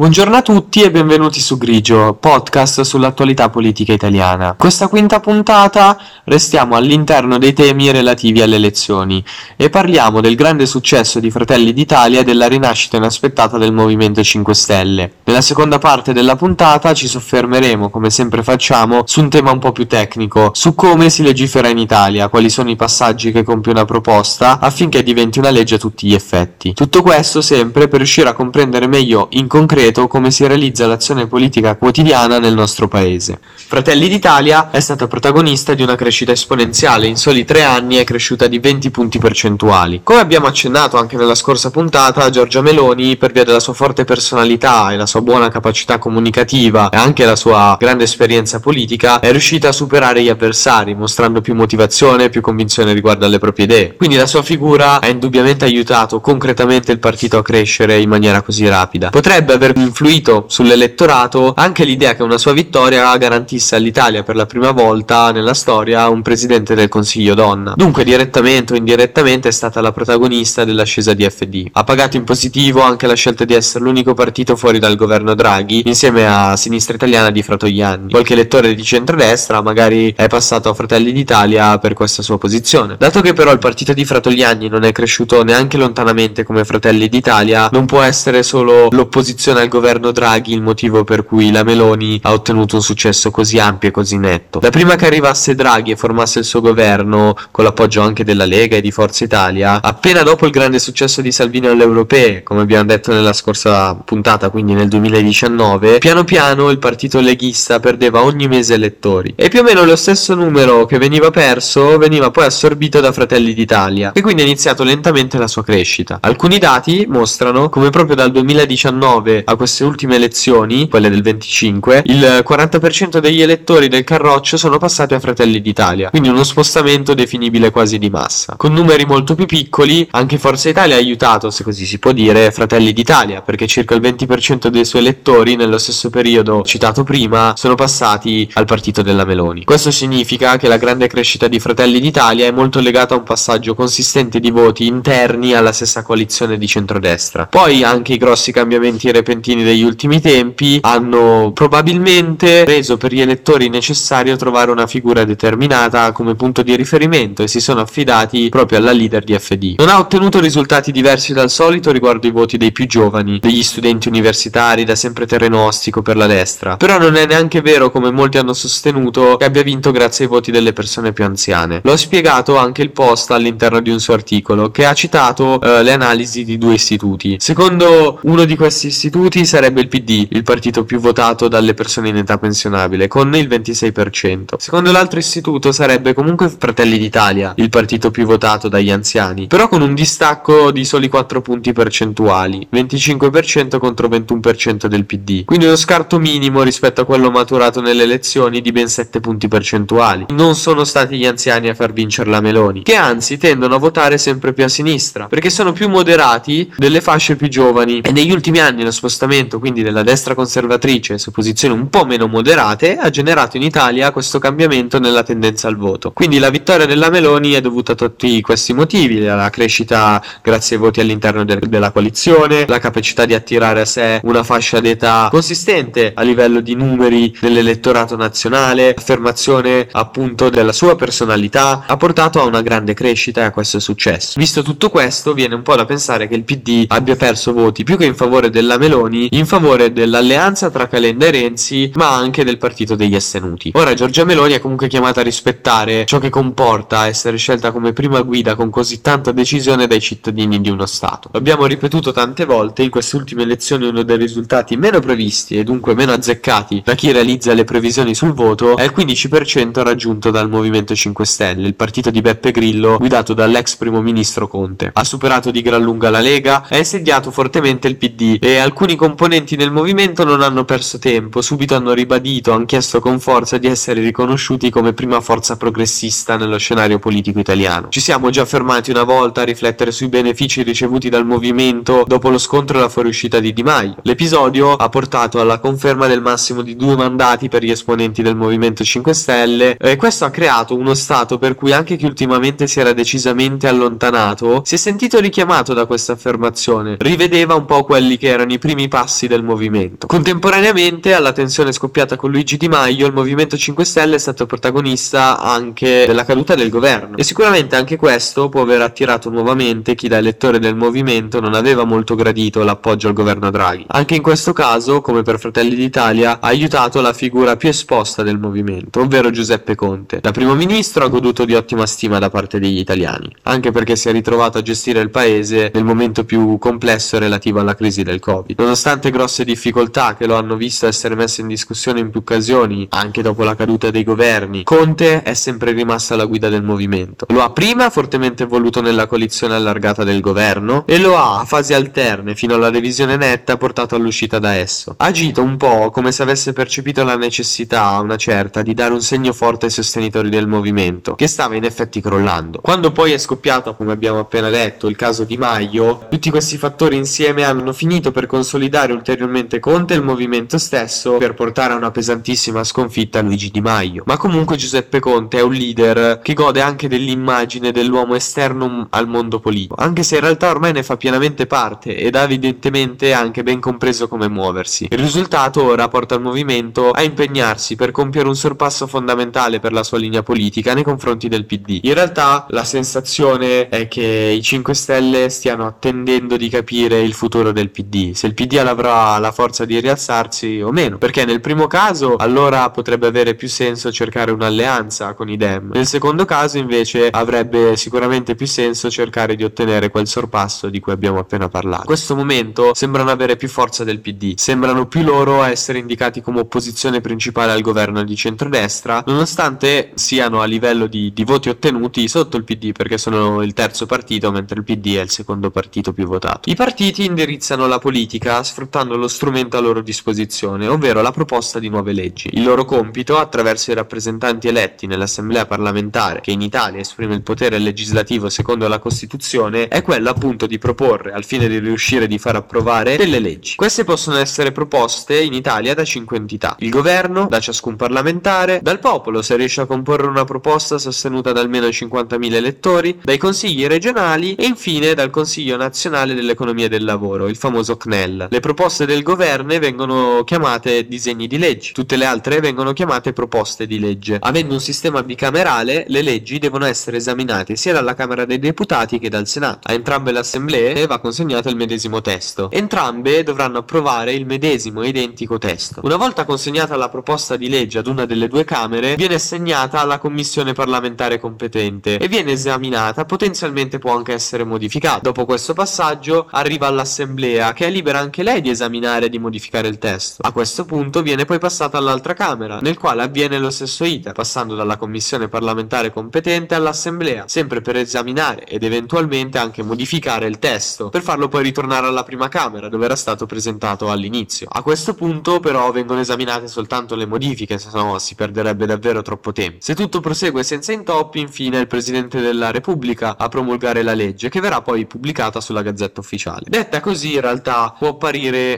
Buongiorno a tutti e benvenuti su Grigio, podcast sull'attualità politica italiana. Questa quinta puntata restiamo all'interno dei temi relativi alle elezioni e parliamo del grande successo di Fratelli d'Italia e della rinascita inaspettata del Movimento 5 Stelle. Nella seconda parte della puntata ci soffermeremo, come sempre facciamo, su un tema un po' più tecnico, su come si legifera in Italia, quali sono i passaggi che compie una proposta affinché diventi una legge a tutti gli effetti. Tutto questo sempre per riuscire a comprendere meglio in concreto concreto come si realizza l'azione politica quotidiana nel nostro paese. Fratelli d'Italia è stata protagonista di una crescita esponenziale, in soli tre anni è cresciuta di 20 punti percentuali. Come abbiamo accennato anche nella scorsa puntata, Giorgia Meloni, per via della sua forte personalità e la sua buona capacità comunicativa e anche la sua grande esperienza politica, è riuscita a superare gli avversari, mostrando più motivazione e più convinzione riguardo alle proprie idee. Quindi la sua figura ha indubbiamente aiutato concretamente il partito a crescere in maniera così rapida. Potrebbe aver influito sull'elettorato anche l'idea che una sua vittoria garantisse all'Italia per la prima volta nella storia un presidente del Consiglio donna. Dunque, direttamente o indirettamente è stata la protagonista dell'ascesa di FD. Ha pagato in positivo anche la scelta di essere l'unico partito fuori dal governo Draghi, insieme a Sinistra Italiana di Fratoianni. Qualche elettore di centrodestra magari è passato a Fratelli d'Italia per questa sua posizione. Dato che però il partito di Fratoianni non è cresciuto neanche lontanamente come Fratelli d'Italia, non può essere solo l'opposizione al governo Draghi il motivo per cui la Meloni ha ottenuto un successo così ampio e così netto. Da prima che arrivasse Draghi e formasse il suo governo, con l'appoggio anche della Lega e di Forza Italia, appena dopo il grande successo di Salvini alle europee, come abbiamo detto nella scorsa puntata, quindi nel 2019, piano piano il partito leghista perdeva ogni mese elettori. E più o meno lo stesso numero che veniva perso veniva poi assorbito da Fratelli d'Italia, e quindi ha iniziato lentamente la sua crescita. Alcuni dati mostrano come proprio dal 2019 a queste ultime elezioni, quelle del 25, il 40% degli elettori del Carroccio sono passati a Fratelli d'Italia, quindi uno spostamento definibile quasi di massa. Con numeri molto più piccoli, anche Forza Italia ha aiutato, se così si può dire, Fratelli d'Italia, perché circa il 20% dei suoi elettori nello stesso periodo citato prima sono passati al partito della Meloni. Questo significa che la grande crescita di Fratelli d'Italia è molto legata a un passaggio consistente di voti interni alla stessa coalizione di centrodestra. Poi anche i grossi cambiamenti repentini argentini degli ultimi tempi hanno probabilmente reso per gli elettori necessario trovare una figura determinata come punto di riferimento e si sono affidati proprio alla leader di FD. Non ha ottenuto risultati diversi dal solito riguardo i voti dei più giovani, degli studenti universitari da sempre terreno ostico per la destra, però non è neanche vero come molti hanno sostenuto che abbia vinto grazie ai voti delle persone più anziane. Lo ha spiegato anche il post all'interno di un suo articolo che ha citato eh, le analisi di due istituti. Secondo uno di questi istituti voti sarebbe il PD, il partito più votato dalle persone in età pensionabile, con il 26%. Secondo l'altro istituto sarebbe comunque Fratelli d'Italia, il partito più votato dagli anziani, però con un distacco di soli 4 punti percentuali, 25% contro 21% del PD. Quindi uno scarto minimo rispetto a quello maturato nelle elezioni di ben 7 punti percentuali. Non sono stati gli anziani a far vincere la Meloni, che anzi tendono a votare sempre più a sinistra, perché sono più moderati delle fasce più giovani e negli ultimi anni lo spostamento spostamento quindi della destra conservatrice su posizioni un po' meno moderate ha generato in Italia questo cambiamento nella tendenza al voto. Quindi la vittoria della Meloni è dovuta a tutti questi motivi, la crescita grazie ai voti all'interno de- della coalizione, la capacità di attirare a sé una fascia d'età consistente a livello di numeri nell'elettorato nazionale, affermazione appunto della sua personalità, ha portato a una grande crescita e a questo successo. Visto tutto questo, viene un po' da pensare che il PD abbia perso voti più che in favore della Meloni in favore dell'alleanza tra Calenda e Renzi, ma anche del partito degli astenuti. Ora Giorgia Meloni è comunque chiamata a rispettare ciò che comporta essere scelta come prima guida con così tanta decisione dai cittadini di uno Stato. L'abbiamo ripetuto tante volte, in queste ultime elezioni uno dei risultati meno previsti e dunque meno azzeccati da chi realizza le previsioni sul voto è il 15% raggiunto dal Movimento 5 Stelle, il partito di Beppe Grillo guidato dall'ex primo ministro Conte. Ha superato di gran lunga la Lega, ha insediato fortemente il PD e alcuni componenti del movimento non hanno perso tempo, subito hanno ribadito, hanno chiesto con forza di essere riconosciuti come prima forza progressista nello scenario politico italiano. Ci siamo già fermati una volta a riflettere sui benefici ricevuti dal movimento dopo lo scontro e la fuoriuscita di Di Maio. L'episodio ha portato alla conferma del massimo di due mandati per gli esponenti del Movimento 5 Stelle e questo ha creato uno stato per cui anche chi ultimamente si era decisamente allontanato si è sentito richiamato da questa affermazione, rivedeva un po' quelli che erano i primi passi del movimento. Contemporaneamente alla tensione scoppiata con Luigi Di Maio, il Movimento 5 Stelle è stato protagonista anche della caduta del governo e sicuramente anche questo può aver attirato nuovamente chi da elettore del movimento non aveva molto gradito l'appoggio al governo Draghi. Anche in questo caso, come per Fratelli d'Italia, ha aiutato la figura più esposta del movimento, ovvero Giuseppe Conte. Da primo ministro ha goduto di ottima stima da parte degli italiani, anche perché si è ritrovato a gestire il paese nel momento più complesso relativo alla crisi del Covid. Nonostante grosse difficoltà che lo hanno visto essere messe in discussione in più occasioni, anche dopo la caduta dei governi, Conte è sempre rimasto alla guida del movimento. Lo ha prima fortemente voluto nella coalizione allargata del governo e lo ha a fasi alterne fino alla revisione netta portato all'uscita da esso. Ha agito un po' come se avesse percepito la necessità, una certa, di dare un segno forte ai sostenitori del movimento, che stava in effetti crollando. Quando poi è scoppiato, come abbiamo appena detto, il caso di Maio, tutti questi fattori insieme hanno finito per consolidare ulteriormente Conte e il movimento stesso per portare a una pesantissima sconfitta a Luigi Di Maio. Ma comunque Giuseppe Conte è un leader che gode anche dell'immagine dell'uomo esterno al mondo politico, anche se in realtà ormai ne fa pienamente parte ed ha evidentemente anche ben compreso come muoversi. Il risultato ora porta il movimento a impegnarsi per compiere un sorpasso fondamentale per la sua linea politica nei confronti del PD. In realtà la sensazione è che i 5 Stelle stiano attendendo di capire il futuro del PD, se il PD avrà la forza di rialzarsi o meno, perché nel primo caso allora potrebbe avere più senso cercare un'alleanza con i Dem, nel secondo caso invece avrebbe sicuramente più senso cercare di ottenere quel sorpasso di cui abbiamo appena parlato. In questo momento sembrano avere più forza del PD, sembrano più loro essere indicati come opposizione principale al governo di centrodestra, nonostante siano a livello di, di voti ottenuti sotto il PD perché sono il terzo partito mentre il PD è il secondo partito più votato. I partiti indirizzano la politica sfruttando lo strumento a loro disposizione, ovvero la proposta di nuove leggi. Il loro compito, attraverso i rappresentanti eletti nell'Assemblea parlamentare, che in Italia esprime il potere legislativo secondo la Costituzione, è quello appunto di proporre, al fine di riuscire di far approvare, delle leggi. Queste possono essere proposte in Italia da cinque entità. Il governo, da ciascun parlamentare, dal popolo se riesce a comporre una proposta sostenuta da almeno 50.000 elettori, dai consigli regionali e infine dal Consiglio nazionale dell'economia e del lavoro, il famoso CNEL. Le proposte del governo vengono chiamate disegni di legge, tutte le altre vengono chiamate proposte di legge. Avendo un sistema bicamerale, le leggi devono essere esaminate sia dalla Camera dei Deputati che dal Senato. A entrambe le assemblee va consegnato il medesimo testo. Entrambe dovranno approvare il medesimo identico testo. Una volta consegnata la proposta di legge ad una delle due Camere, viene assegnata alla Commissione parlamentare competente e viene esaminata, potenzialmente può anche essere modificata. Dopo questo passaggio arriva all'Assemblea che è libera anche lei di esaminare e di modificare il testo. A questo punto viene poi passata all'altra Camera, nel quale avviene lo stesso iter, passando dalla Commissione parlamentare competente all'Assemblea, sempre per esaminare ed eventualmente anche modificare il testo, per farlo poi ritornare alla prima Camera, dove era stato presentato all'inizio. A questo punto però vengono esaminate soltanto le modifiche, se no si perderebbe davvero troppo tempo. Se tutto prosegue senza intoppi, infine il Presidente della Repubblica a promulgare la legge, che verrà poi pubblicata sulla Gazzetta Ufficiale. Detta così, in realtà può apparire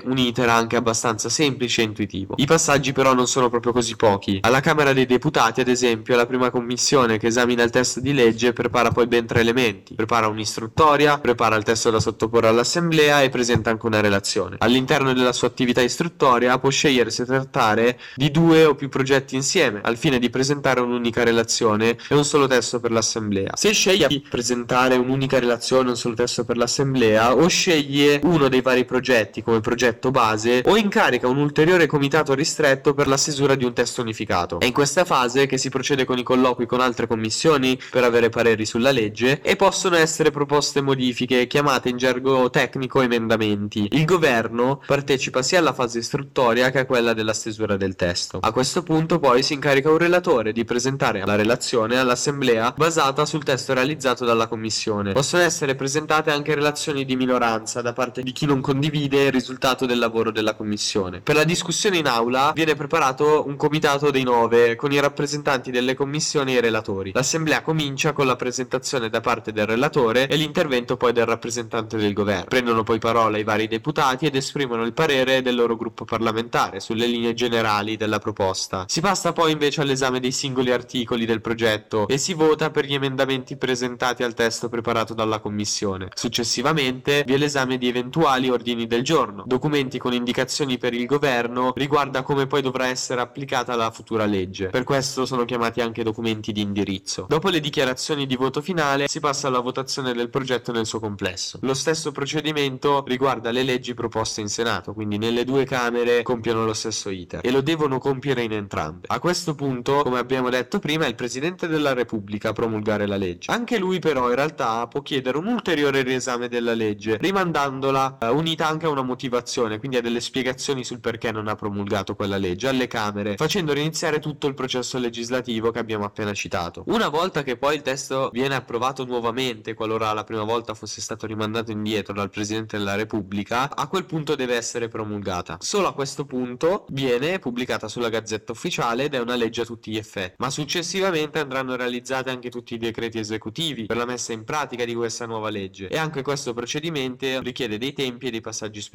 un iter anche abbastanza semplice e intuitivo. I passaggi però non sono proprio così pochi. Alla Camera dei Deputati, ad esempio, la prima commissione che esamina il testo di legge prepara poi ben tre elementi. Prepara un'istruttoria, prepara il testo da sottoporre all'Assemblea e presenta anche una relazione. All'interno della sua attività istruttoria può scegliere se trattare di due o più progetti insieme, al fine di presentare un'unica relazione e un solo testo per l'Assemblea. Se sceglie di presentare un'unica relazione e un solo testo per l'Assemblea, o sceglie uno dei vari progetti come progetto base, o incarica un ulteriore comitato ristretto per la stesura di un testo unificato. È in questa fase che si procede con i colloqui con altre commissioni per avere pareri sulla legge e possono essere proposte modifiche chiamate in gergo tecnico emendamenti. Il governo partecipa sia alla fase istruttoria che a quella della stesura del testo. A questo punto poi si incarica un relatore di presentare la relazione all'assemblea basata sul testo realizzato dalla commissione. Possono essere presentate anche relazioni di minoranza da parte di chi non condivide il risultato del lavoro della commissione. Per la discussione in aula viene preparato un comitato dei nove con i rappresentanti delle commissioni e i relatori. L'assemblea comincia con la presentazione da parte del relatore e l'intervento poi del rappresentante del governo. Prendono poi parola i vari deputati ed esprimono il parere del loro gruppo parlamentare sulle linee generali della proposta. Si passa poi invece all'esame dei singoli articoli del progetto e si vota per gli emendamenti presentati al testo preparato dalla commissione. Successivamente vi è l'esame di eventuali ordini del giorno giorno, documenti con indicazioni per il governo, riguarda come poi dovrà essere applicata la futura legge. Per questo sono chiamati anche documenti di indirizzo. Dopo le dichiarazioni di voto finale si passa alla votazione del progetto nel suo complesso. Lo stesso procedimento riguarda le leggi proposte in Senato, quindi nelle due Camere compiono lo stesso iter e lo devono compiere in entrambe. A questo punto, come abbiamo detto prima, è il Presidente della Repubblica a promulgare la legge. Anche lui però in realtà può chiedere un ulteriore riesame della legge, rimandandola eh, unita anche a una motivazione, quindi a delle spiegazioni sul perché non ha promulgato quella legge alle Camere, facendo riniziare tutto il processo legislativo che abbiamo appena citato. Una volta che poi il testo viene approvato nuovamente, qualora la prima volta fosse stato rimandato indietro dal Presidente della Repubblica, a quel punto deve essere promulgata. Solo a questo punto viene pubblicata sulla Gazzetta Ufficiale ed è una legge a tutti gli effetti, ma successivamente andranno realizzati anche tutti i decreti esecutivi per la messa in pratica di questa nuova legge e anche questo procedimento richiede dei tempi e dei passaggi specifici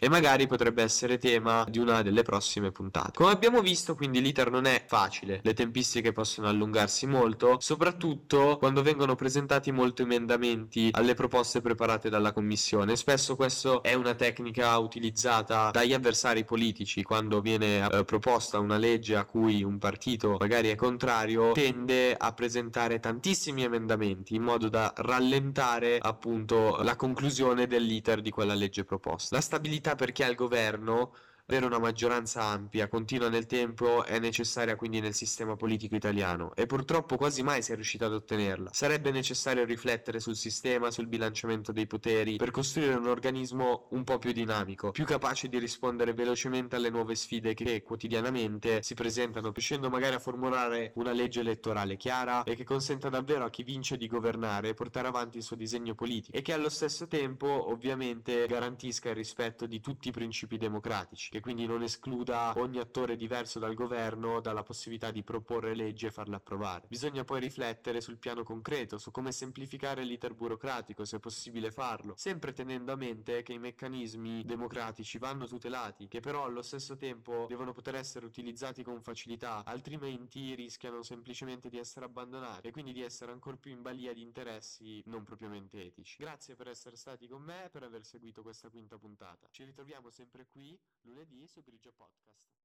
e magari potrebbe essere tema di una delle prossime puntate. Come abbiamo visto quindi l'iter non è facile, le tempistiche possono allungarsi molto, soprattutto quando vengono presentati molti emendamenti alle proposte preparate dalla commissione. Spesso questo è una tecnica utilizzata dagli avversari politici quando viene eh, proposta una legge a cui un partito magari è contrario, tende a presentare tantissimi emendamenti in modo da rallentare appunto la conclusione dell'iter di quella legge proposta. La stabilità per chi ha il governo avere una maggioranza ampia, continua nel tempo, è necessaria quindi nel sistema politico italiano e purtroppo quasi mai si è riuscito ad ottenerla. Sarebbe necessario riflettere sul sistema, sul bilanciamento dei poteri, per costruire un organismo un po' più dinamico, più capace di rispondere velocemente alle nuove sfide che quotidianamente si presentano, riuscendo magari a formulare una legge elettorale chiara e che consenta davvero a chi vince di governare e portare avanti il suo disegno politico e che allo stesso tempo ovviamente garantisca il rispetto di tutti i principi democratici che quindi non escluda ogni attore diverso dal governo dalla possibilità di proporre leggi e farle approvare. Bisogna poi riflettere sul piano concreto, su come semplificare l'iter burocratico, se è possibile farlo, sempre tenendo a mente che i meccanismi democratici vanno tutelati, che però allo stesso tempo devono poter essere utilizzati con facilità, altrimenti rischiano semplicemente di essere abbandonati e quindi di essere ancora più in balia di interessi non propriamente etici. Grazie per essere stati con me e per aver seguito questa quinta puntata. Ci ritroviamo sempre qui lunedì su Grigio Podcast.